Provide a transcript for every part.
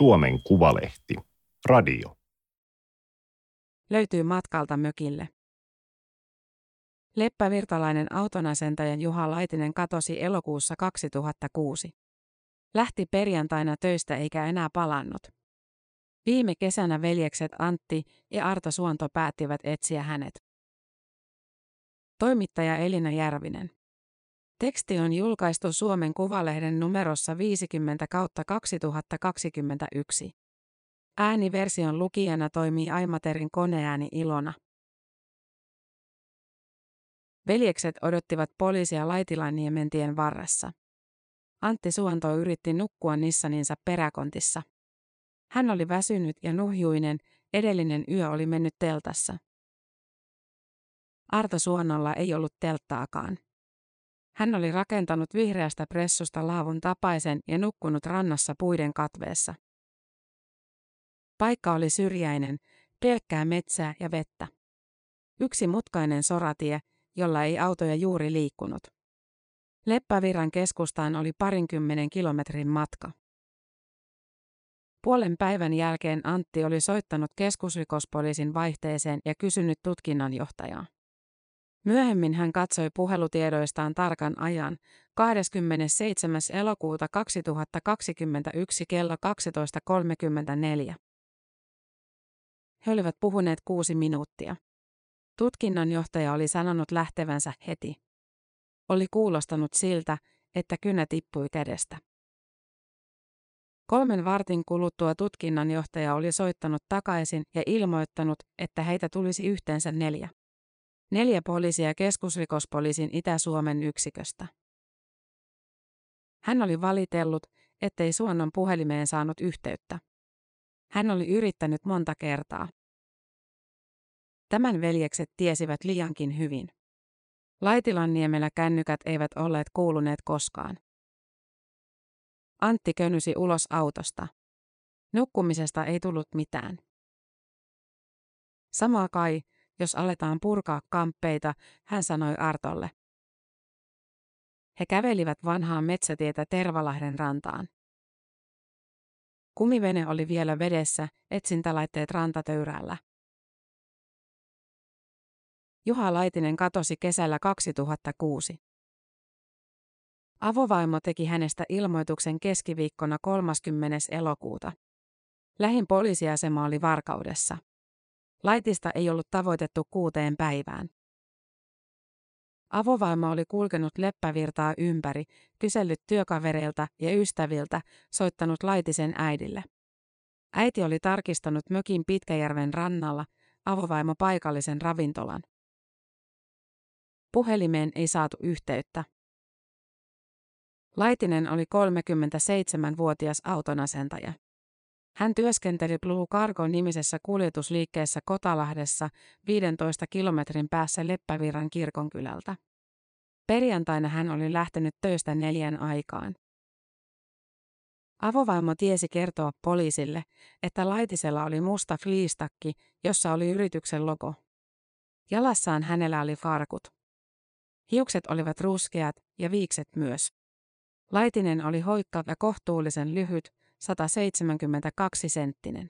Suomen Kuvalehti. Radio. Löytyy matkalta mökille. Leppävirtalainen autonasentaja Juha Laitinen katosi elokuussa 2006. Lähti perjantaina töistä eikä enää palannut. Viime kesänä veljekset Antti ja Arto Suonto päättivät etsiä hänet. Toimittaja Elina Järvinen. Teksti on julkaistu Suomen Kuvalehden numerossa 50 kautta 2021. Ääniversion lukijana toimii Aimaterin koneääni Ilona. Veljekset odottivat poliisia Laitilanniemen tien varressa. Antti Suonto yritti nukkua Nissaninsa peräkontissa. Hän oli väsynyt ja nuhjuinen, edellinen yö oli mennyt teltassa. Arto Suonnolla ei ollut telttaakaan. Hän oli rakentanut vihreästä pressusta laavun tapaisen ja nukkunut rannassa puiden katveessa. Paikka oli syrjäinen, pelkkää metsää ja vettä. Yksi mutkainen soratie, jolla ei autoja juuri liikkunut. Leppävirran keskustaan oli parinkymmenen kilometrin matka. Puolen päivän jälkeen Antti oli soittanut keskusrikospoliisin vaihteeseen ja kysynyt tutkinnanjohtajaa. Myöhemmin hän katsoi puhelutiedoistaan tarkan ajan, 27. elokuuta 2021 kello 12.34. He olivat puhuneet kuusi minuuttia. Tutkinnanjohtaja oli sanonut lähtevänsä heti. Oli kuulostanut siltä, että kynä tippui kädestä. Kolmen vartin kuluttua tutkinnanjohtaja oli soittanut takaisin ja ilmoittanut, että heitä tulisi yhteensä neljä. Neljä poliisia keskusrikospoliisin Itä-Suomen yksiköstä. Hän oli valitellut, ettei Suonnon puhelimeen saanut yhteyttä. Hän oli yrittänyt monta kertaa. Tämän veljekset tiesivät liiankin hyvin. Laitilanniemellä kännykät eivät olleet kuuluneet koskaan. Antti könysi ulos autosta. Nukkumisesta ei tullut mitään. Samaa kai, jos aletaan purkaa kamppeita, hän sanoi Artolle. He kävelivät vanhaan metsätietä Tervalahden rantaan. Kumivene oli vielä vedessä, etsintälaitteet rantatöyrällä. Juha Laitinen katosi kesällä 2006. Avovaimo teki hänestä ilmoituksen keskiviikkona 30. elokuuta. Lähin poliisiasema oli Varkaudessa. Laitista ei ollut tavoitettu kuuteen päivään. Avovaimo oli kulkenut leppävirtaa ympäri, kysellyt työkavereilta ja ystäviltä, soittanut Laitisen äidille. Äiti oli tarkistanut mökin Pitkäjärven rannalla, avovaimo paikallisen ravintolan. Puhelimeen ei saatu yhteyttä. Laitinen oli 37-vuotias autonasentaja. Hän työskenteli Blue Cargo nimisessä kuljetusliikkeessä Kotalahdessa 15 kilometrin päässä Leppävirran kirkonkylältä. Perjantaina hän oli lähtenyt töistä neljän aikaan. Avovaimo tiesi kertoa poliisille, että laitisella oli musta fliistakki, jossa oli yrityksen logo. Jalassaan hänellä oli farkut. Hiukset olivat ruskeat ja viikset myös. Laitinen oli hoikka ja kohtuullisen lyhyt, 172 senttinen.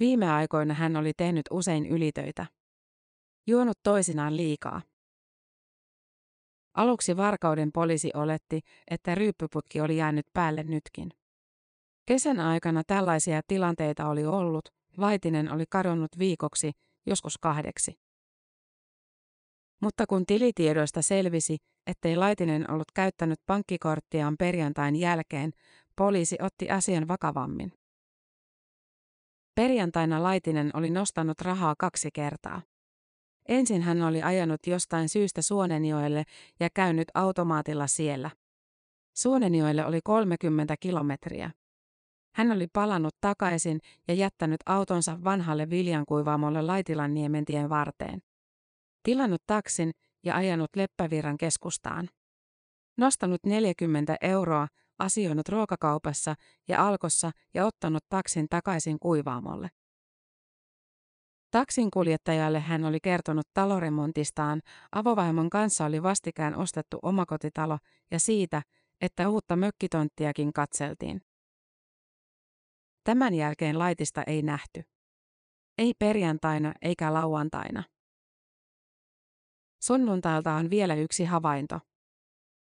Viime aikoina hän oli tehnyt usein ylitöitä. Juonut toisinaan liikaa. Aluksi Varkauden poliisi oletti, että ryyppyputki oli jäänyt päälle nytkin. Kesän aikana tällaisia tilanteita oli ollut, Laitinen oli kadonnut viikoksi, joskus kahdeksi. Mutta kun tilitiedoista selvisi, ettei Laitinen ollut käyttänyt pankkikorttiaan perjantain jälkeen, poliisi otti asian vakavammin. Perjantaina Laitinen oli nostanut rahaa kaksi kertaa. Ensin hän oli ajanut jostain syystä Suonenjoelle ja käynyt automaatilla siellä. Suonenjoelle oli 30 kilometriä. Hän oli palannut takaisin ja jättänyt autonsa vanhalle viljankuivaamolle Laitilanniementien varteen. Tilannut taksin ja ajanut Leppävirran keskustaan. Nostanut 40 euroa, asioinut ruokakaupassa ja alkossa ja ottanut taksin takaisin kuivaamolle. Taksin kuljettajalle hän oli kertonut taloremontistaan, avovaimon kanssa oli vastikään ostettu omakotitalo ja siitä, että uutta mökkitonttiakin katseltiin. Tämän jälkeen laitista ei nähty. Ei perjantaina eikä lauantaina. Sunnuntailta on vielä yksi havainto.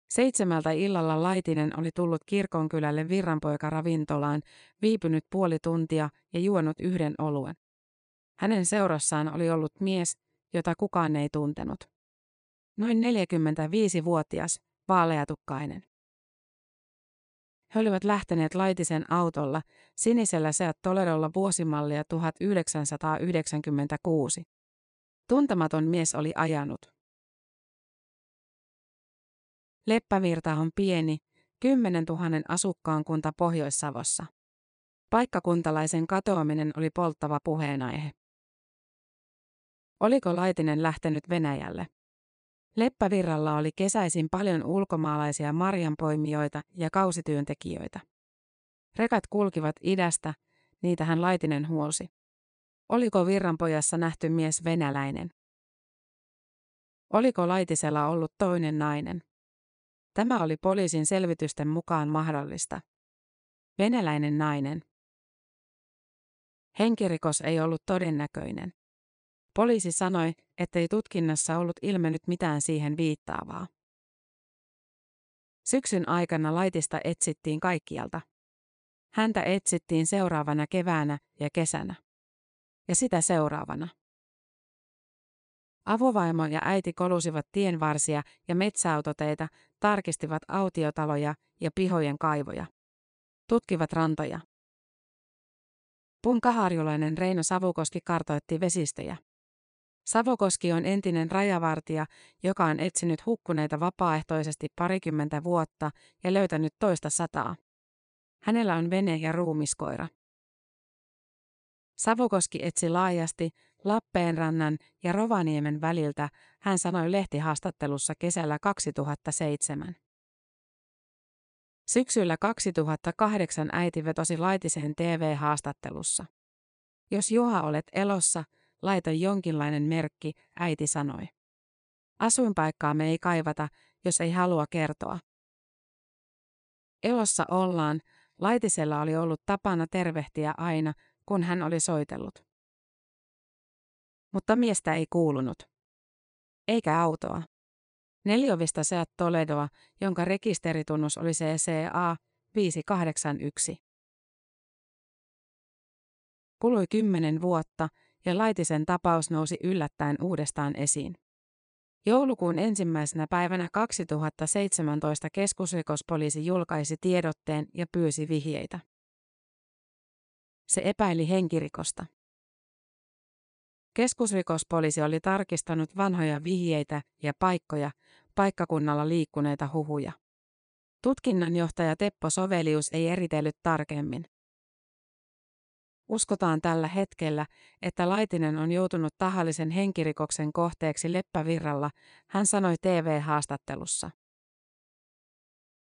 Seitsemältä illalla Laitinen oli tullut kirkonkylälle Virranpoika ravintolaan, viipynyt puoli tuntia ja juonut yhden oluen. Hänen seurassaan oli ollut mies, jota kukaan ei tuntenut. Noin 45-vuotias, vaaleatukkainen. He olivat lähteneet Laitisen autolla sinisellä Seat Toledolla vuosimallia 1996. Tuntematon mies oli ajanut. Leppävirta on pieni, 10 000 asukkaan kunta Pohjois-Savossa. Paikkakuntalaisen katoaminen oli polttava puheenaihe. Oliko Laitinen lähtenyt Venäjälle? Leppävirralla oli kesäisin paljon ulkomaalaisia marjanpoimijoita ja kausityöntekijöitä. Rekat kulkivat idästä, niitä hän Laitinen huolsi. Oliko virranpojassa nähty mies venäläinen? Oliko Laitisella ollut toinen nainen? Tämä oli poliisin selvitysten mukaan mahdollista. Venäläinen nainen. Henkirikos ei ollut todennäköinen. Poliisi sanoi, ettei tutkinnassa ollut ilmennyt mitään siihen viittaavaa. Syksyn aikana laitista etsittiin kaikkialta. Häntä etsittiin seuraavana keväänä ja kesänä. Ja sitä seuraavana. Avovaimo ja äiti kolusivat tienvarsia ja metsäautoteita, tarkistivat autiotaloja ja pihojen kaivoja. Tutkivat rantoja. Punkaharjulainen Reino Savukoski kartoitti vesistöjä. Savokoski on entinen rajavartija, joka on etsinyt hukkuneita vapaaehtoisesti parikymmentä vuotta ja löytänyt toista sataa. Hänellä on vene ja ruumiskoira. Savokoski etsi laajasti Lappeenrannan ja Rovaniemen väliltä, hän sanoi lehtihaastattelussa kesällä 2007. Syksyllä 2008 äiti vetosi Laitiseen TV-haastattelussa. Jos Juha olet elossa, laita jonkinlainen merkki, äiti sanoi. Asuinpaikkaa me ei kaivata, jos ei halua kertoa. Elossa ollaan, Laitisella oli ollut tapana tervehtiä aina, kun hän oli soitellut. Mutta miestä ei kuulunut. Eikä autoa. Neliovista Seat Toledoa, jonka rekisteritunnus oli CCA 581. Kului kymmenen vuotta, ja Laitisen tapaus nousi yllättäen uudestaan esiin. Joulukuun ensimmäisenä päivänä 2017 keskusrikospoliisi julkaisi tiedotteen ja pyysi vihjeitä. Se epäili henkirikosta. Keskusrikospoliisi oli tarkistanut vanhoja vihjeitä ja paikkoja, paikkakunnalla liikkuneita huhuja. Tutkinnanjohtaja Teppo Sovelius ei eritellyt tarkemmin. Uskotaan tällä hetkellä, että Laitinen on joutunut tahallisen henkirikoksen kohteeksi Leppävirralla, hän sanoi TV-haastattelussa.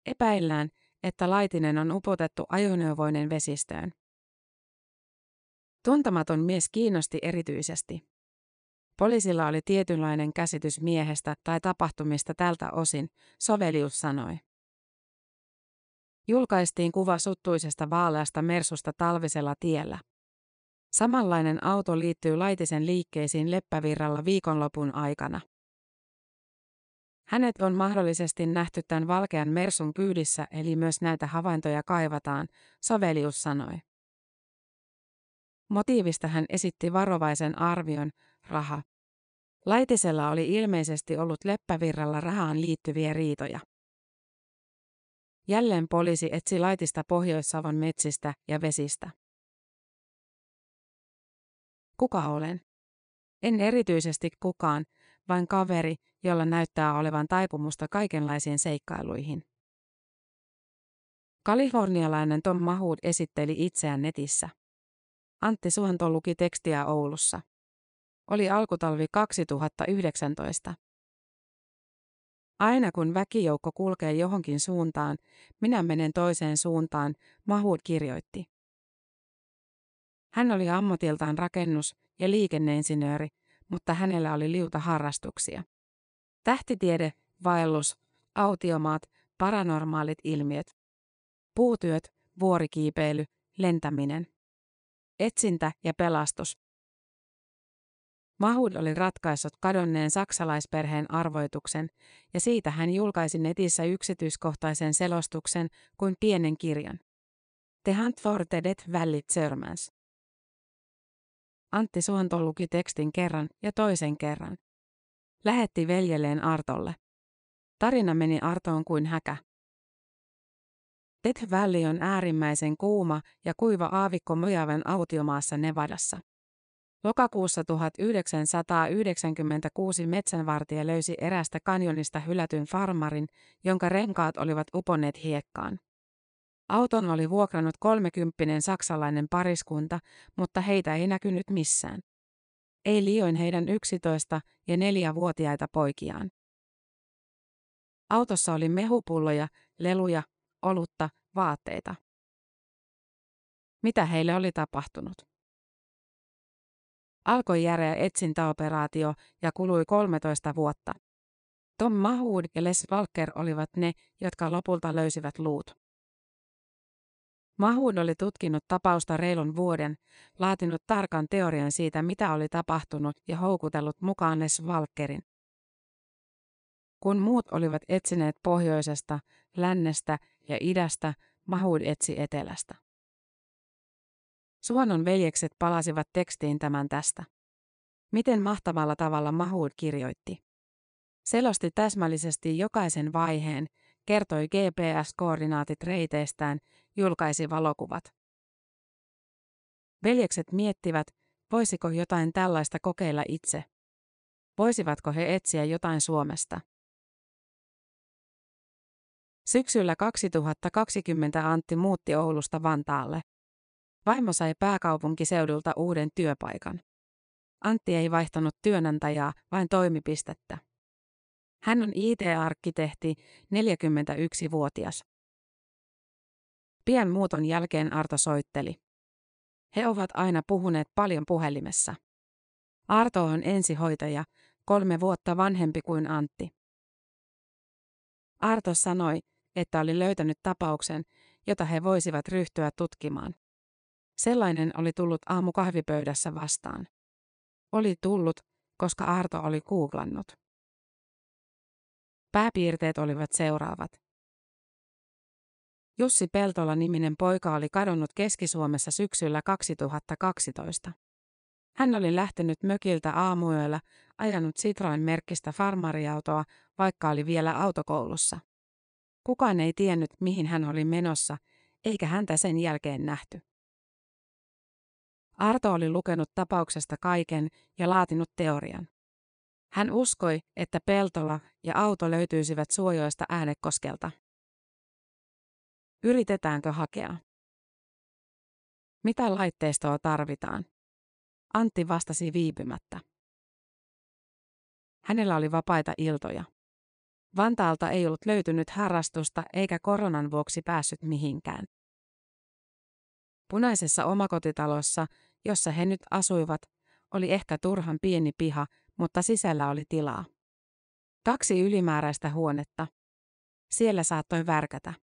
Epäillään, että Laitinen on upotettu ajoneuvoinen vesistöön. Tuntematon mies kiinnosti erityisesti. Poliisilla oli tietynlainen käsitys miehestä tai tapahtumista tältä osin, Sovelius sanoi. Julkaistiin kuva suttuisesta vaaleasta Mersusta talvisella tiellä. Samanlainen auto liittyy Laitisen liikkeisiin Leppävirralla viikonlopun aikana. Hänet on mahdollisesti nähty tämän valkean Mersun kyydissä, eli myös näitä havaintoja kaivataan, Sovelius sanoi. Motiivista hän esitti varovaisen arvion, raha. Laitisella oli ilmeisesti ollut Leppävirralla rahaan liittyviä riitoja. Jälleen poliisi etsi laitista Pohjois-Savon metsistä ja vesistä. Kuka olen? En erityisesti kukaan, vain kaveri, jolla näyttää olevan taipumusta kaikenlaisiin seikkailuihin. Kalifornialainen Tom Mahud esitteli itseään netissä. Antti Suhanto luki tekstiä Oulussa. Oli alkutalvi 2019. Aina kun väkijoukko kulkee johonkin suuntaan, minä menen toiseen suuntaan, Mahud kirjoitti. Hän oli ammatiltaan rakennus- ja liikenneinsinööri, mutta hänellä oli liuta harrastuksia. Tähtitiede, vaellus, autiomaat, paranormaalit ilmiöt, puutyöt, vuorikiipeily, lentäminen. Etsintä ja pelastus. Mahud oli ratkaissut kadonneen saksalaisperheen arvoituksen, ja siitä hän julkaisi netissä yksityiskohtaisen selostuksen kuin pienen kirjan. The Hunt for the Death Valley Sermons. Antti Suonto luki tekstin kerran ja toisen kerran. Lähetti veljelleen Artolle. Tarina meni Artoon kuin häkä. Death Valley on äärimmäisen kuuma ja kuiva aavikko Mojaven autiomaassa Nevadassa. Lokakuussa 1996 metsänvartija löysi erästä kanjonista hylätyn farmarin, jonka renkaat olivat uponneet hiekkaan. Auton oli vuokrannut kolmekymppinen saksalainen pariskunta, mutta heitä ei näkynyt missään. Ei liioin heidän 11- ja 4-vuotiaita poikiaan. Autossa oli mehupulloja, leluja, olutta, vaatteita. Mitä heille oli tapahtunut? Alkoi järeä etsintäoperaatio ja kului 13 vuotta. Tom Mahood ja Les Walker olivat ne, jotka lopulta löysivät luut. Mahood oli tutkinut tapausta reilun vuoden, laatinut tarkan teorian siitä, mitä oli tapahtunut ja houkutellut mukaan Les Walkerin. Kun muut olivat etsineet pohjoisesta, lännestä ja idästä, Mahood etsi etelästä. Suonon veljekset palasivat tekstiin tämän tästä. Miten mahtavalla tavalla Mahood kirjoitti. Selosti täsmällisesti jokaisen vaiheen, kertoi GPS-koordinaatit reiteistään, julkaisi valokuvat. Veljekset miettivät, voisiko jotain tällaista kokeilla itse. Voisivatko he etsiä jotain Suomesta? Syksyllä 2020 Antti muutti Oulusta Vantaalle. Vaimo sai pääkaupunkiseudulta uuden työpaikan. Antti ei vaihtanut työnantajaa, vain toimipistettä. Hän on IT-arkkitehti, 41-vuotias. Pian muuton jälkeen Arto soitteli. He ovat aina puhuneet paljon puhelimessa. Arto on ensihoitaja, kolme vuotta vanhempi kuin Antti. Arto sanoi, että oli löytänyt tapauksen, jota he voisivat ryhtyä tutkimaan. Sellainen oli tullut aamu kahvipöydässä vastaan. Oli tullut, koska Arto oli googlannut. Pääpiirteet olivat seuraavat. Jussi Peltola-niminen poika oli kadonnut Keski-Suomessa syksyllä 2012. Hän oli lähtenyt mökiltä aamuyöllä, ajanut Citroen merkkistä farmariautoa, vaikka oli vielä autokoulussa. Kukaan ei tiennyt, mihin hän oli menossa, eikä häntä sen jälkeen nähty. Arto oli lukenut tapauksesta kaiken ja laatinut teorian. Hän uskoi, että Peltola ja auto löytyisivät suojoista äänekoskelta. Yritetäänkö hakea? Mitä laitteistoa tarvitaan? Antti vastasi viipymättä. Hänellä oli vapaita iltoja. Vantaalta ei ollut löytynyt harrastusta eikä koronan vuoksi päässyt mihinkään. Punaisessa omakotitalossa, jossa he nyt asuivat, oli ehkä turhan pieni piha, mutta sisällä oli tilaa. Kaksi ylimääräistä huonetta. Siellä saattoi värkätä.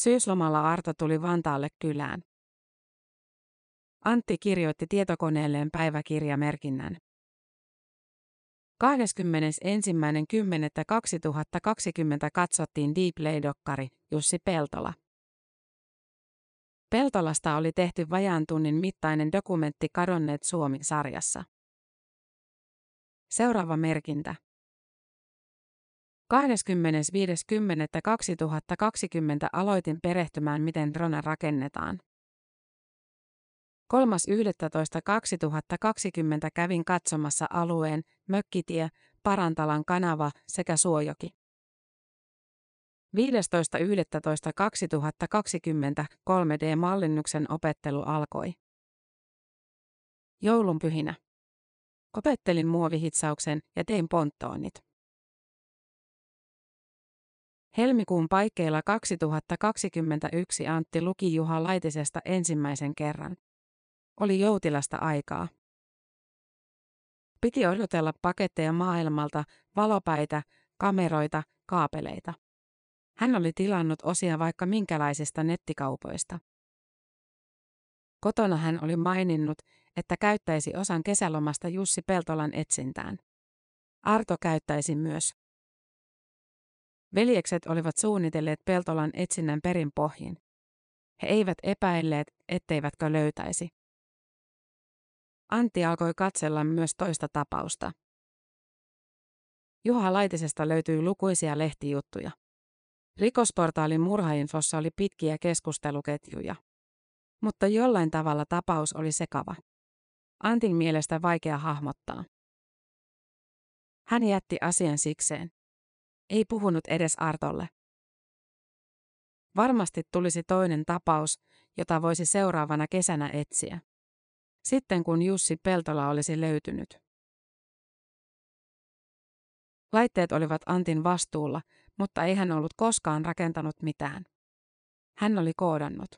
Syyslomalla Arto tuli Vantaalle kylään. Antti kirjoitti tietokoneelleen päiväkirjamerkinnän. 21.10.2020 katsottiin Dplay-dokkari Jussi Peltola. Peltolasta oli tehty vajaan tunnin mittainen dokumentti Kadonneet Suomi-sarjassa. Seuraava merkintä. 25.10.2020 aloitin perehtymään, miten drone rakennetaan. 3.11.2020 kävin katsomassa alueen Mökkitie, Parantalan kanava sekä Suojoki. 15.11.2020 3D-mallinnuksen opettelu alkoi. Joulunpyhinä. Opettelin muovihitsauksen ja tein ponttoonit. Helmikuun paikkeilla 2021 Antti luki Juha Laitisesta ensimmäisen kerran. Oli joutilasta aikaa. Piti odotella paketteja maailmalta, valopäitä, kameroita, kaapeleita. Hän oli tilannut osia vaikka minkälaisista nettikaupoista. Kotona hän oli maininnut, että käyttäisi osan kesälomasta Jussi Peltolan etsintään. Arto käyttäisi myös. Veljekset olivat suunnitelleet Peltolan etsinnän perin pohjin. He eivät epäilleet, etteivätkö löytäisi. Antti alkoi katsella myös toista tapausta. Juha Laitisesta löytyi lukuisia lehtijuttuja. Rikosportaalin murhainfossa oli pitkiä keskusteluketjuja. Mutta jollain tavalla tapaus oli sekava. Antin mielestä vaikea hahmottaa. Hän jätti asian sikseen. Ei puhunut edes Artolle. Varmasti tulisi toinen tapaus, jota voisi seuraavana kesänä etsiä. Sitten kun Jussi Peltola olisi löytynyt. Laitteet olivat Antin vastuulla, mutta ei hän ollut koskaan rakentanut mitään. Hän oli koodannut.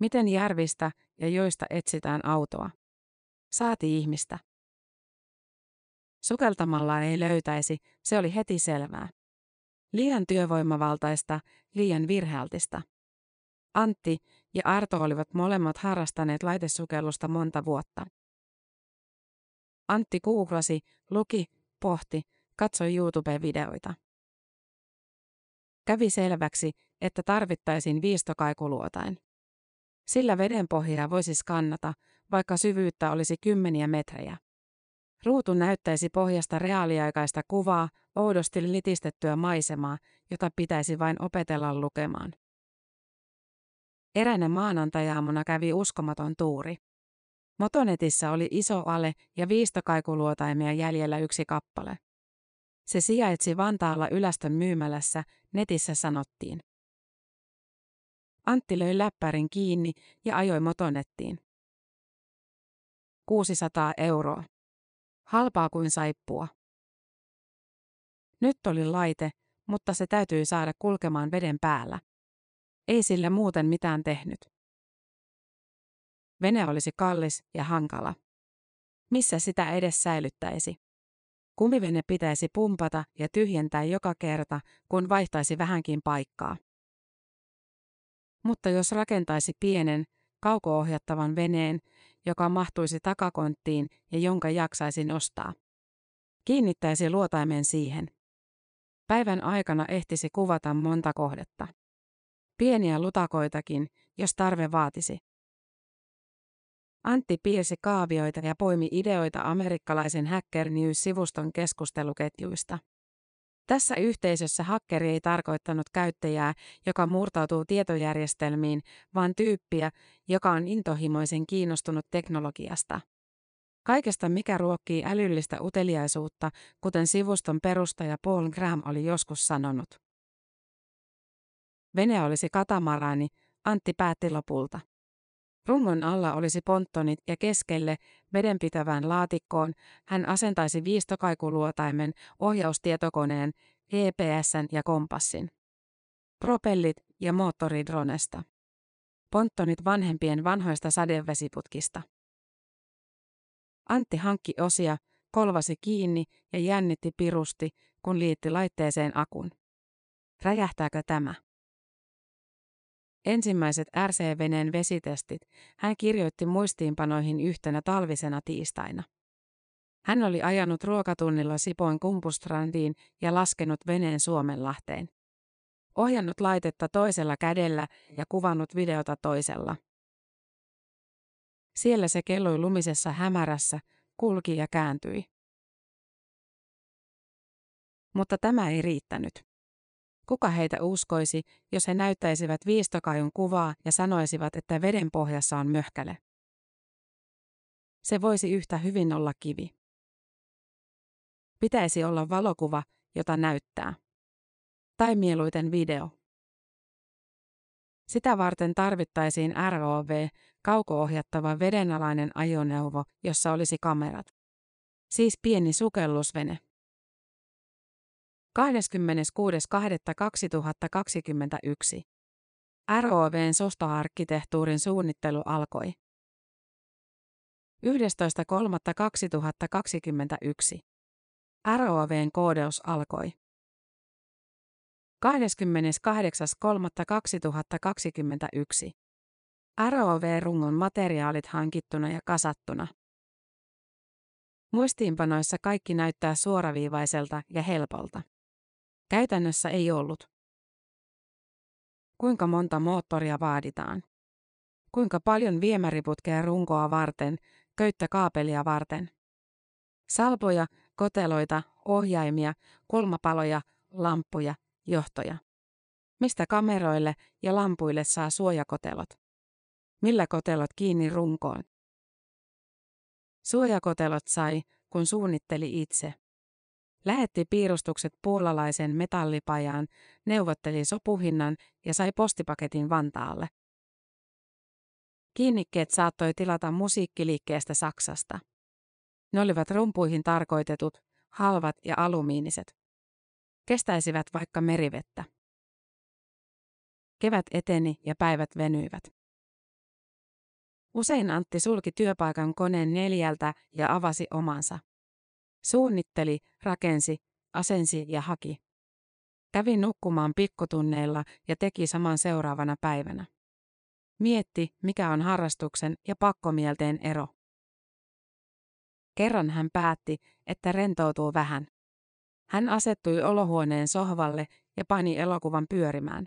Miten järvistä ja joista etsitään autoa? Saati ihmistä. Sukeltamalla ei löytäisi, se oli heti selvää. Liian työvoimavaltaista, liian virhealtista. Antti ja Arto olivat molemmat harrastaneet laitesukellusta monta vuotta. Antti googlasi, luki, pohti, katsoi YouTube-videoita. Kävi selväksi, että tarvittaisiin viistokaikuluotain. Sillä vedenpohjaa voisi skannata, vaikka syvyyttä olisi kymmeniä metrejä. Ruutu näyttäisi pohjasta reaaliaikaista kuvaa, oudosti litistettyä maisemaa, jota pitäisi vain opetella lukemaan. Eräänä maanantajaamuna kävi uskomaton tuuri. Motonetissä oli iso ale ja viistokaikuluotaimia jäljellä yksi kappale. Se sijaitsi Vantaalla Ylästön myymälässä, netissä sanottiin. Antti löi läppärin kiinni ja ajoi motonettiin. 600 euroa. Halpaa kuin saippua. Nyt oli laite, mutta se täytyy saada kulkemaan veden päällä. Ei sillä muuten mitään tehnyt. Vene olisi kallis ja hankala. Missä sitä edes säilyttäisi? Kumivene pitäisi pumpata ja tyhjentää joka kerta, kun vaihtaisi vähänkin paikkaa. Mutta jos rakentaisi pienen, kaukoohjattavan veneen, joka mahtuisi takakonttiin ja jonka jaksaisi nostaa. Kiinnittäisi luotaimen siihen. Päivän aikana ehtisi kuvata monta kohdetta. Pieniä lutakoitakin, jos tarve vaatisi. Antti piirsi kaavioita ja poimi ideoita amerikkalaisen Hacker News-sivuston keskusteluketjuista. Tässä yhteisössä hakkeri ei tarkoittanut käyttäjää, joka murtautuu tietojärjestelmiin, vaan tyyppiä, joka on intohimoisen kiinnostunut teknologiasta. Kaikesta mikä ruokkii älyllistä uteliaisuutta, kuten sivuston perustaja Paul Graham oli joskus sanonut. Vene olisi katamaraani, Antti päätti lopulta. Rungon alla olisi ponttonit ja keskelle, vedenpitävään laatikkoon, hän asentaisi viistokaikuluotaimen, ohjaustietokoneen, GPSn ja kompassin. Propellit ja moottori dronesta. Ponttonit vanhempien vanhoista sadevesiputkista. Antti hankki osia, kolvasi kiinni ja jännitti pirusti, kun liitti laitteeseen akun. Räjähtääkö tämä? Ensimmäiset RC-veneen vesitestit hän kirjoitti muistiinpanoihin yhtenä talvisena tiistaina. Hän oli ajanut ruokatunnilla Sipoin kumpustrandiin ja laskenut veneen Suomenlahteen. Ohjannut laitetta toisella kädellä ja kuvannut videota toisella. Siellä se kelloi lumisessa hämärässä, kulki ja kääntyi. Mutta tämä ei riittänyt. Kuka heitä uskoisi, jos he näyttäisivät viistokajun kuvaa ja sanoisivat, että veden pohjassa on möhkäle? Se voisi yhtä hyvin olla kivi. Pitäisi olla valokuva, jota näyttää. Tai mieluiten video. Sitä varten tarvittaisiin ROV, kaukoohjattava vedenalainen ajoneuvo, jossa olisi kamerat. Siis pieni sukellusvene. 26.2.2021. ROVn sostoarkkitehtuurin suunnittelu alkoi. 11.3.2021. ROVn koodeus alkoi. 28.3.2021. ROV-rungon materiaalit hankittuna ja kasattuna. Muistiinpanoissa kaikki näyttää suoraviivaiselta ja helpolta. Käytännössä ei ollut. Kuinka monta moottoria vaaditaan? Kuinka paljon viemäriputkea runkoa varten, köyttä kaapelia varten? Salpoja, koteloita, ohjaimia, kulmapaloja, lamppuja, johtoja. Mistä kameroille ja lampuille saa suojakotelot? Millä kotelot kiinni runkoon? Suojakotelot sai, kun suunnitteli itse. Lähetti piirustukset puolalaisen metallipajaan, neuvotteli sopuhinnan ja sai postipaketin Vantaalle. Kiinnikkeet saattoi tilata musiikkiliikkeestä Saksasta. Ne olivat rumpuihin tarkoitetut, halvat ja alumiiniset. Kestäisivät vaikka merivettä. Kevät eteni ja päivät venyivät. Usein Antti sulki työpaikan koneen neljältä ja avasi omansa. Suunnitteli, rakensi, asensi ja haki. Kävi nukkumaan pikkutunneilla ja teki saman seuraavana päivänä. Mietti, mikä on harrastuksen ja pakkomielteen ero. Kerran hän päätti, että rentoutuu vähän. Hän asettui olohuoneen sohvalle ja pani elokuvan pyörimään.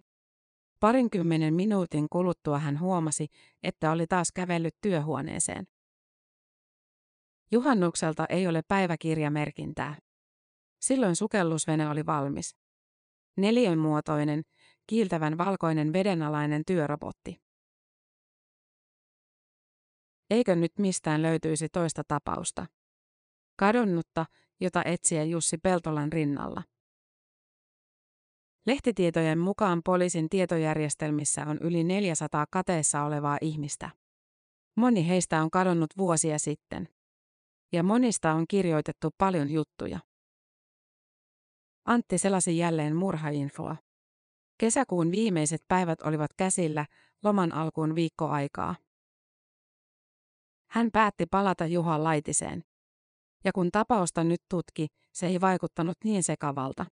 Parinkymmenen minuutin kuluttua hän huomasi, että oli taas kävellyt työhuoneeseen. Juhannukselta ei ole päiväkirjamerkintää. Silloin sukellusvene oli valmis. Neliönmuotoinen, kiiltävän valkoinen vedenalainen työrobotti. Eikö nyt mistään löytyisi toista tapausta? Kadonnutta, jota etsiä Jussi Peltolan rinnalla. Lehtitietojen mukaan poliisin tietojärjestelmissä on yli 400 kateessa olevaa ihmistä. Moni heistä on kadonnut vuosia sitten. Ja monista on kirjoitettu paljon juttuja. Antti selasi jälleen murhainfoa. Kesäkuun viimeiset päivät olivat käsillä, loman alkuun viikkoaikaa. Hän päätti palata Juha Laitiseen. Ja kun tapausta nyt tutki, se ei vaikuttanut niin sekavalta.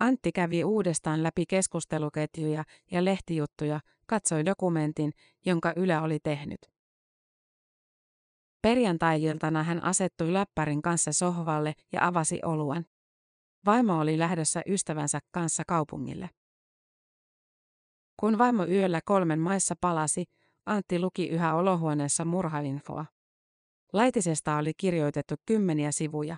Antti kävi uudestaan läpi keskusteluketjuja ja lehtijuttuja, katsoi dokumentin, jonka Yle oli tehnyt. Perjantai-iltana hän asettui läppärin kanssa sohvalle ja avasi oluen. Vaimo oli lähdössä ystävänsä kanssa kaupungille. Kun vaimo yöllä kolmen maissa palasi, Antti luki yhä olohuoneessa murhainfoa. Laitisesta oli kirjoitettu kymmeniä sivuja.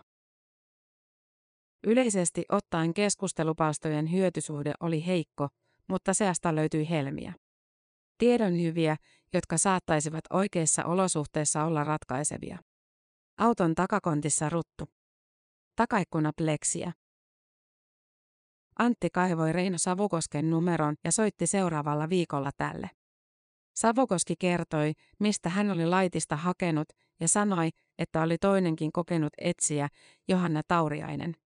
Yleisesti ottaen keskustelupalstojen hyötysuhde oli heikko, mutta seasta löytyi helmiä. Tiedon hyviä, jotka saattaisivat oikeissa olosuhteissa olla ratkaisevia. Auton takakontissa ruttu. Takaikkuna pleksiä. Antti kaivoi Reino Savukosken numeron ja soitti seuraavalla viikolla tälle. Savokoski kertoi, mistä hän oli laitista hakenut ja sanoi, että oli toinenkin kokenut etsiä, Johanna Tauriainen.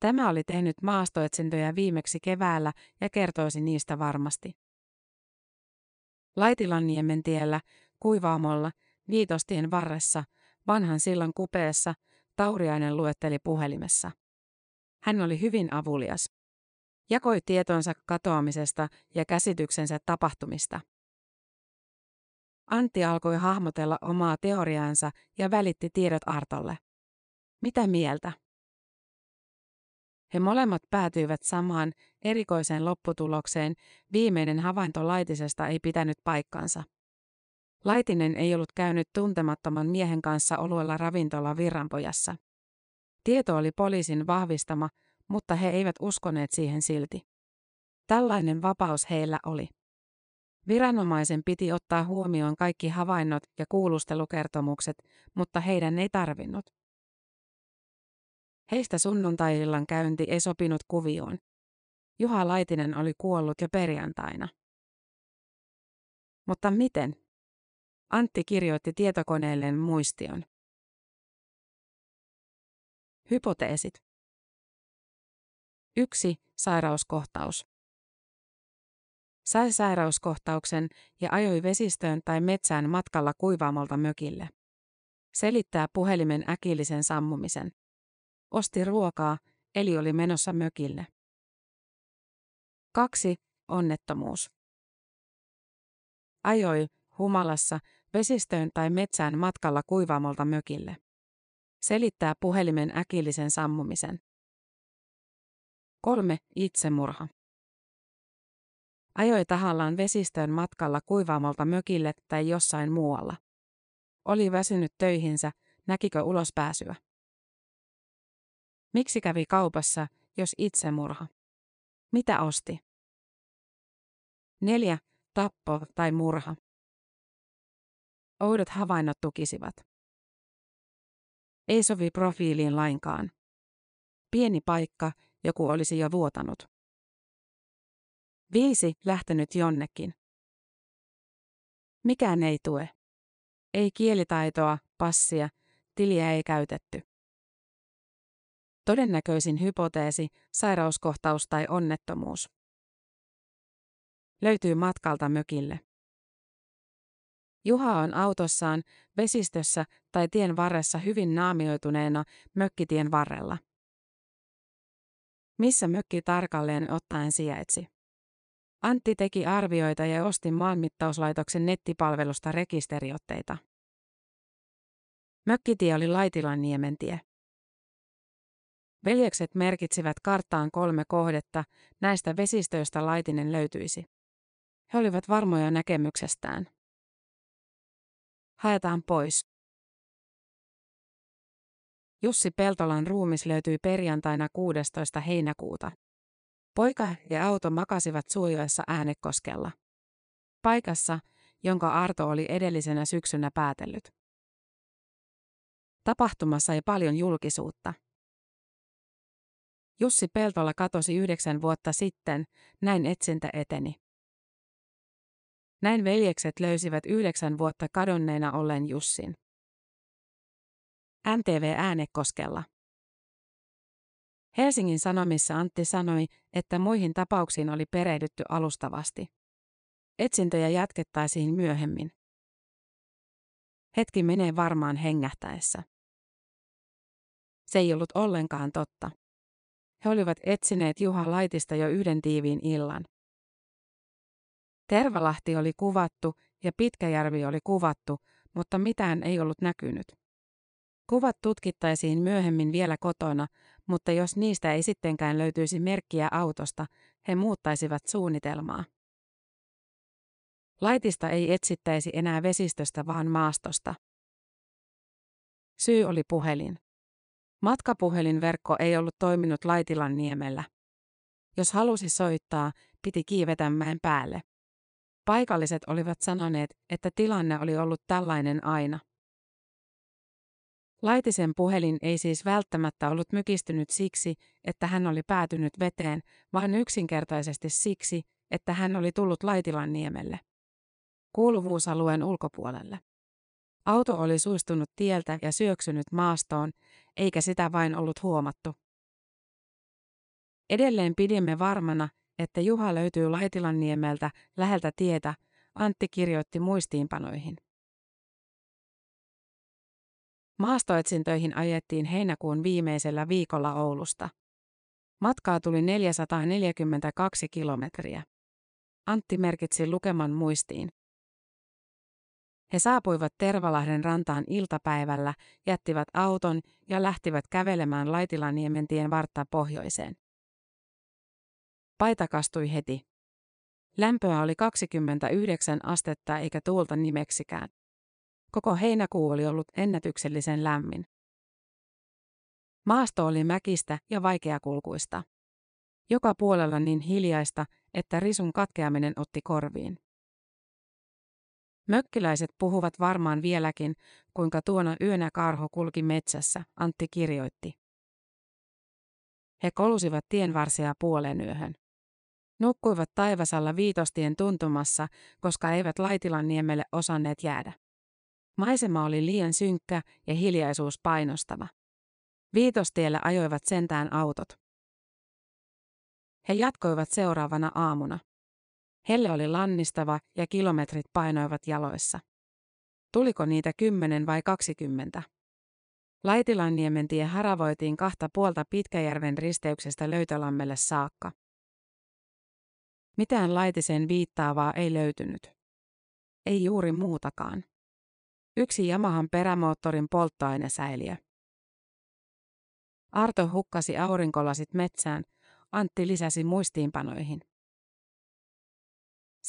Tämä oli tehnyt maastoetsintöjä viimeksi keväällä ja kertoisi niistä varmasti. Laitilanniemen tiellä, kuivaamolla, viitostien varressa, vanhan sillan kupeessa, Tauriainen luetteli puhelimessa. Hän oli hyvin avulias. Jakoi tietonsa katoamisesta ja käsityksensä tapahtumista. Antti alkoi hahmotella omaa teoriaansa ja välitti tiedot Artolle. Mitä mieltä? He molemmat päätyivät samaan, erikoiseen lopputulokseen, viimeinen havainto Laitisesta ei pitänyt paikkansa. Laitinen ei ollut käynyt tuntemattoman miehen kanssa oluella ravintola Virranpojassa. Tieto oli poliisin vahvistama, mutta he eivät uskoneet siihen silti. Tällainen vapaus heillä oli. Viranomaisen piti ottaa huomioon kaikki havainnot ja kuulustelukertomukset, mutta heidän ei tarvinnut. Heistä sunnuntai-illan käynti ei sopinut kuvioon. Juha Laitinen oli kuollut jo perjantaina. Mutta miten? Antti kirjoitti tietokoneelleen muistion. Hypoteesit. 1. Sairauskohtaus. Sai sairauskohtauksen ja ajoi vesistöön tai metsään matkalla kuivaamolta mökille. Selittää puhelimen äkillisen sammumisen. Osti ruokaa, eli oli menossa mökille. 2. Onnettomuus. Ajoi, humalassa, vesistöön tai metsään matkalla kuivaamolta mökille. Selittää puhelimen äkillisen sammumisen. 3. Itsemurha. Ajoi tahallaan vesistöön matkalla kuivaamolta mökille tai jossain muualla. Oli väsynyt töihinsä, näkikö ulospääsyä. Miksi kävi kaupassa, jos itsemurha? Mitä osti? 4. Tappo tai murha. Oudot havainnot tukisivat. Ei sovi profiiliin lainkaan. Pieni paikka, joku olisi jo vuotanut. Viisi lähtenyt jonnekin. Mikään ei tue. Ei kielitaitoa, passia, tiliä ei käytetty. Todennäköisin hypoteesi, sairauskohtaus tai onnettomuus. Löytyy matkalta mökille. Juha on autossaan, vesistössä tai tien varressa hyvin naamioituneena mökkitien varrella. Missä mökki tarkalleen ottaen sijaitsi? Antti teki arvioita ja osti maanmittauslaitoksen nettipalvelusta rekisteriotteita. Mökkitie oli Laitilan niementie. Veljekset merkitsivät karttaan kolme kohdetta, näistä vesistöistä Laitinen löytyisi. He olivat varmoja näkemyksestään. Haetaan pois. Jussi Peltolan ruumis löytyi perjantaina 16. heinäkuuta. Poika ja auto makasivat suojoessa äänekoskella. Paikassa, jonka Arto oli edellisenä syksynä päätellyt. Tapahtuma sai paljon julkisuutta. Jussi Peltola katosi yhdeksän vuotta sitten, näin etsintä eteni. Näin veljekset löysivät yhdeksän vuotta kadonneena ollen Jussin. NTV Äänekoskella. Helsingin Sanomissa Antti sanoi, että muihin tapauksiin oli perehdytty alustavasti. Etsintöjä jatkettaisiin myöhemmin. Hetki menee varmaan hengähtäessä. Se ei ollut ollenkaan totta. He olivat etsineet Juha Laitista jo yhden tiiviin illan. Tervalahti oli kuvattu ja Pitkäjärvi oli kuvattu, mutta mitään ei ollut näkynyt. Kuvat tutkittaisiin myöhemmin vielä kotona, mutta jos niistä ei sittenkään löytyisi merkkiä autosta, he muuttaisivat suunnitelmaa. Laitista ei etsittäisi enää vesistöstä, vaan maastosta. Syy oli puhelin. Matkapuhelinverkko ei ollut toiminut Laitilan niemellä. Jos halusi soittaa, piti kiivetä mäen päälle. Paikalliset olivat sanoneet, että tilanne oli ollut tällainen aina. Laitisen puhelin ei siis välttämättä ollut mykistynyt siksi, että hän oli päätynyt veteen, vaan yksinkertaisesti siksi, että hän oli tullut Laitilan niemelle. Kuuluvuusalueen ulkopuolelle. Auto oli suistunut tieltä ja syöksynyt maastoon, eikä sitä vain ollut huomattu. Edelleen pidimme varmana, että Juha löytyy Laitilan niemeltä läheltä tietä, Antti kirjoitti muistiinpanoihin. Maastoetsintöihin ajettiin heinäkuun viimeisellä viikolla Oulusta. Matkaa tuli 442 kilometriä. Antti merkitsi lukeman muistiin. He saapuivat Tervalahden rantaan iltapäivällä, jättivät auton ja lähtivät kävelemään Laitilaniemen tien vartta pohjoiseen. Paita kastui heti. Lämpöä oli 29 astetta eikä tuulta nimeksikään. Koko heinäkuu oli ollut ennätyksellisen lämmin. Maasto oli mäkistä ja vaikeakulkuista. Joka puolella niin hiljaista, että risun katkeaminen otti korviin. Mökkiläiset puhuvat varmaan vieläkin, kuinka tuona yönä karho kulki metsässä, Antti kirjoitti. He kolusivat tienvarsia puolen yöhön. Nukkuivat taivasalla viitostien tuntumassa, koska eivät Laitilan niemelle osanneet jäädä. Maisema oli liian synkkä ja hiljaisuus painostava. Viitostiellä ajoivat sentään autot. He jatkoivat seuraavana aamuna. Helle oli lannistava ja kilometrit painoivat jaloissa. Tuliko niitä kymmenen vai kaksikymmentä? Laitilanniemen tie haravoitiin kahta puolta Pitkäjärven risteyksestä Löytölammelle saakka. Mitään laitiseen viittaavaa ei löytynyt. ei juuri muutakaan. Yksi Yamahan perämoottorin polttoainesäiliö. Arto hukkasi aurinkolasit metsään, Antti lisäsi muistiinpanoihin.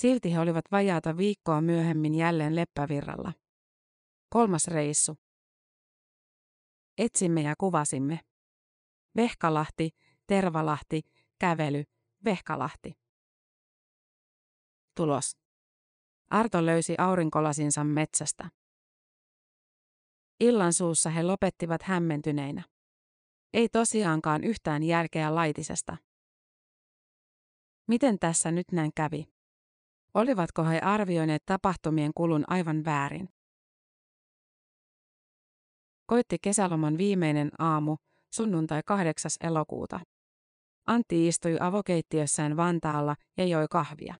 Silti he olivat vajaata viikkoa myöhemmin jälleen Leppävirralla. Kolmas reissu. Etsimme ja kuvasimme. Vehkalahti, Tervalahti, kävely, Vehkalahti. Tulos. Arto löysi aurinkolasinsa metsästä. Illan suussa he lopettivat hämmentyneinä. Ei tosiaankaan yhtään jälkeä laitisesta. Miten tässä nyt näin kävi? Olivatko he arvioineet tapahtumien kulun aivan väärin? Koitti kesäloman viimeinen aamu, sunnuntai 8. elokuuta. Antti istui avokeittiössään Vantaalla ja joi kahvia.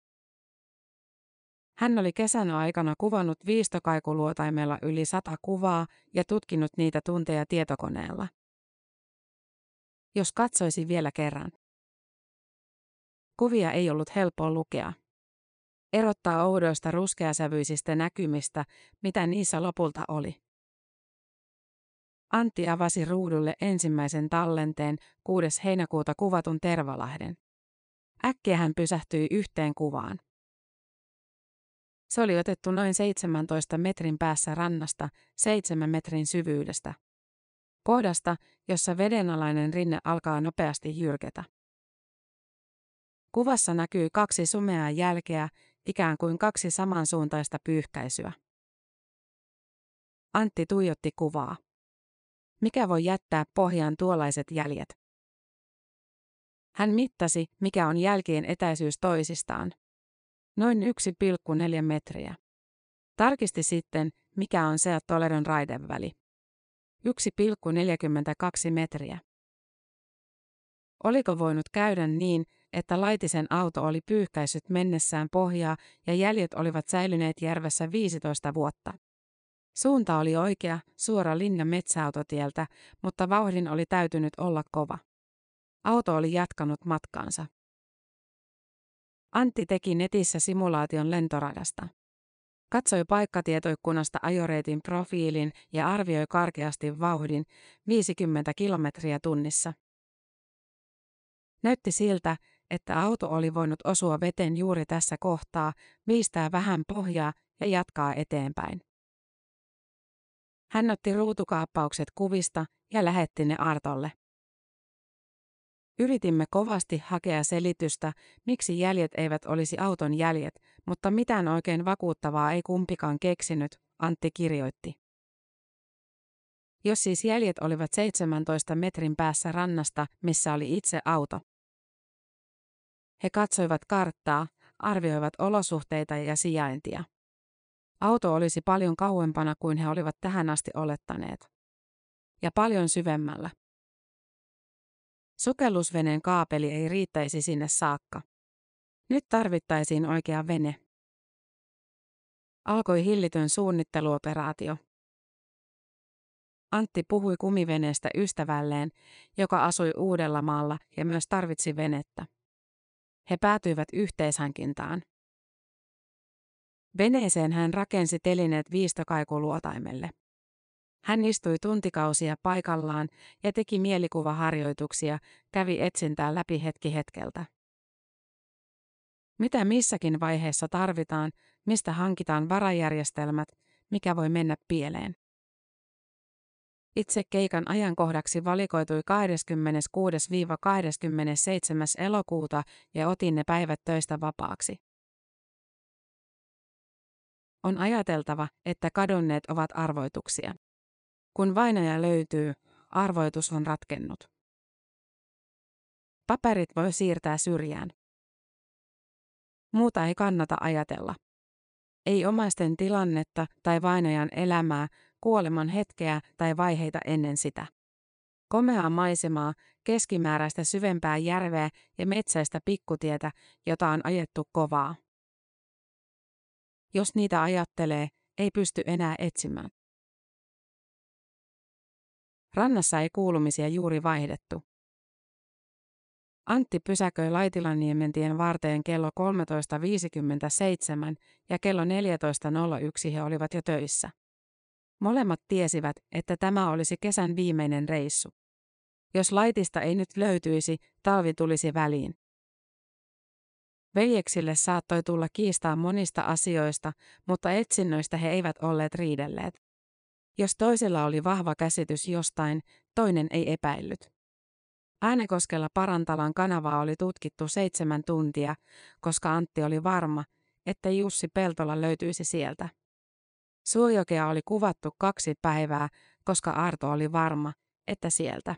Hän oli kesän aikana kuvannut viistokaikuluotaimella yli sata kuvaa ja tutkinut niitä tunteja tietokoneella. Jos katsoisi vielä kerran. Kuvia ei ollut helppo lukea. Erottaa oudoista ruskeasävyisistä näkymistä, mitä niissä lopulta oli. Antti avasi ruudulle ensimmäisen tallenteen 6. heinäkuuta kuvatun Tervalahden. Äkkiä hän pysähtyi yhteen kuvaan. Se oli otettu noin 17 metrin päässä rannasta, 7 metrin syvyydestä. Kohdasta, jossa vedenalainen rinne alkaa nopeasti jyrketä. Kuvassa näkyy kaksi sumeaa jälkeä, ikään kuin kaksi samansuuntaista pyyhkäisyä. Antti tuijotti kuvaa. Mikä voi jättää pohjaan tuollaiset jäljet? Hän mittasi, mikä on jälkien etäisyys toisistaan. Noin 1,4 metriä. Tarkisti sitten, mikä on Seat Toledon raideväli. 1,42 metriä. Oliko voinut käydä niin, että Laitisen auto oli pyyhkäissyt mennessään pohjaa ja jäljet olivat säilyneet järvessä 15 vuotta? Suunta oli oikea, suora linja metsäautotieltä, mutta vauhdin oli täytynyt olla kova. Auto oli jatkanut matkaansa. Antti teki netissä simulaation lentoradasta. Katsoi paikkatietoikkunasta ajoreitin profiilin ja arvioi karkeasti vauhdin 50 kilometriä tunnissa. Näytti siltä, että auto oli voinut osua veteen juuri tässä kohtaa, viistää vähän pohjaa ja jatkaa eteenpäin. Hän otti ruutukaappaukset kuvista ja lähetti ne Artolle. Yritimme kovasti hakea selitystä, miksi jäljet eivät olisi auton jäljet, mutta mitään oikein vakuuttavaa ei kumpikaan keksinyt, Antti kirjoitti. Jos siis jäljet olivat 17 metrin päässä rannasta, missä oli itse auto. He katsoivat karttaa, arvioivat olosuhteita ja sijaintia. Auto olisi paljon kauempana kuin he olivat tähän asti olettaneet. Ja paljon syvemmällä. Sukellusveneen kaapeli ei riittäisi sinne saakka. Nyt tarvittaisiin oikea vene. Alkoi hillitön suunnitteluoperaatio. Antti puhui kumiveneestä ystävälleen, joka asui Uudellamaalla ja myös tarvitsi venettä. He päätyivät yhteishankintaan. Veneeseen hän rakensi telineet viistokaikuluotaimelle. Hän istui tuntikausia paikallaan ja teki mielikuvaharjoituksia, kävi etsintää läpi hetki hetkeltä. Mitä missäkin vaiheessa tarvitaan, mistä hankitaan varajärjestelmät, mikä voi mennä pieleen. Itse keikan ajankohdaksi valikoitui 26-27. elokuuta ja otin ne päivät töistä vapaaksi. On ajateltava, että kadonneet ovat arvoituksia. Kun vainaja löytyy, arvoitus on ratkennut. Paperit voi siirtää syrjään. Muuta ei kannata ajatella. Ei omaisten tilannetta tai vainajan elämää, kuoleman hetkeä tai vaiheita ennen sitä. Komeaa maisemaa, keskimääräistä syvempää järveä ja metsäistä pikkutietä, jota on ajettu kovaa. Jos niitä ajattelee, ei pysty enää etsimään. Rannassa ei kuulumisia juuri vaihdettu. Antti pysäköi Laitilaniementien varteen kello 13.57 ja kello 14.01 he olivat jo töissä. Molemmat tiesivät, että tämä olisi kesän viimeinen reissu. Jos laitista ei nyt löytyisi, talvi tulisi väliin. Veljeksille saattoi tulla kiistaa monista asioista, mutta etsinnöistä he eivät olleet riidelleet. Jos toisella oli vahva käsitys jostain, toinen ei epäillyt. Äänekoskella Parantalan kanavaa oli tutkittu seitsemän tuntia, koska Antti oli varma, että Jussi Peltola löytyisi sieltä. Suojokea oli kuvattu kaksi päivää, koska Arto oli varma, että sieltä.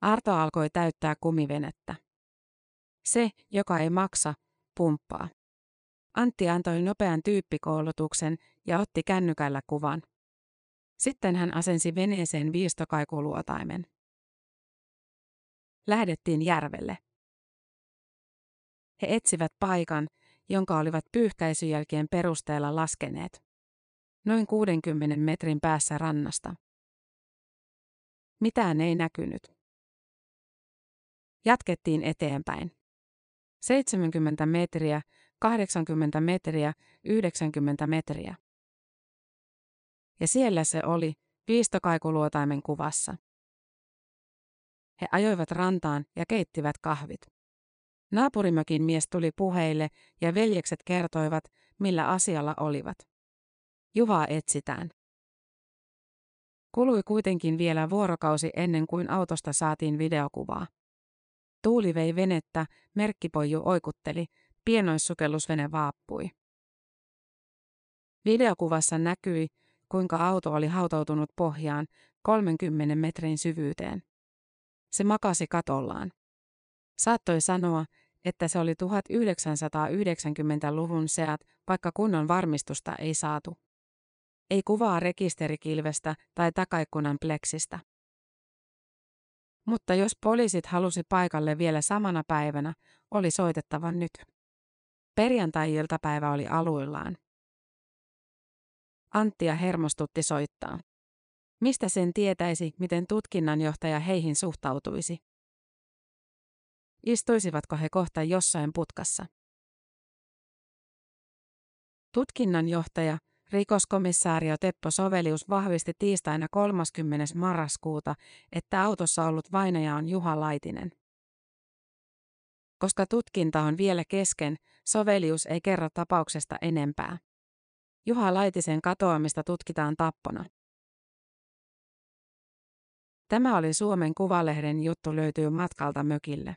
Arto alkoi täyttää kumivenettä. Se, joka ei maksa, pumppaa. Antti antoi nopean tyyppikoulutuksen ja otti kännykällä kuvan. Sitten hän asensi veneeseen viistokaikuluotaimen. Lähdettiin järvelle. He etsivät paikan, jonka olivat pyyhkäisyjälkien perusteella laskeneet. Noin 60 metrin päässä rannasta. Mitään ei näkynyt. Jatkettiin eteenpäin. 70 metriä, 80 metriä, 90 metriä. Ja siellä se oli, viistokaikuluotaimen kuvassa. He ajoivat rantaan ja keittivät kahvit. Naapurimökin mies tuli puheille ja veljekset kertoivat, millä asialla olivat. Juvaa etsitään. Kului kuitenkin vielä vuorokausi ennen kuin autosta saatiin videokuvaa. Tuuli vei venettä, merkkipoju oikutteli, pienoissukellusvene vaappui. Videokuvassa näkyi, kuinka auto oli hautautunut pohjaan 30 metrin syvyyteen. Se makasi katollaan. Saattoi sanoa, että se oli 1990-luvun seat, vaikka kunnon varmistusta ei saatu. Ei kuvaa rekisterikilvestä tai takaikkunan pleksistä. Mutta jos poliisit halusi paikalle vielä samana päivänä, oli soitettava nyt. Perjantai-iltapäivä oli aluillaan. Anttia hermostutti soittaa. Mistä sen tietäisi, miten tutkinnanjohtaja heihin suhtautuisi? Istuisivatko he kohta jossain putkassa? Tutkinnanjohtaja, rikoskomissaario Teppo Sovelius vahvisti tiistaina 30. marraskuuta, että autossa ollut vainaja on Juha Laitinen. Koska tutkinta on vielä kesken, Sovelius ei kerro tapauksesta enempää. Juha Laitisen katoamista tutkitaan tappona. Tämä oli Suomen Kuvalehden juttu löytyy matkalta mökille.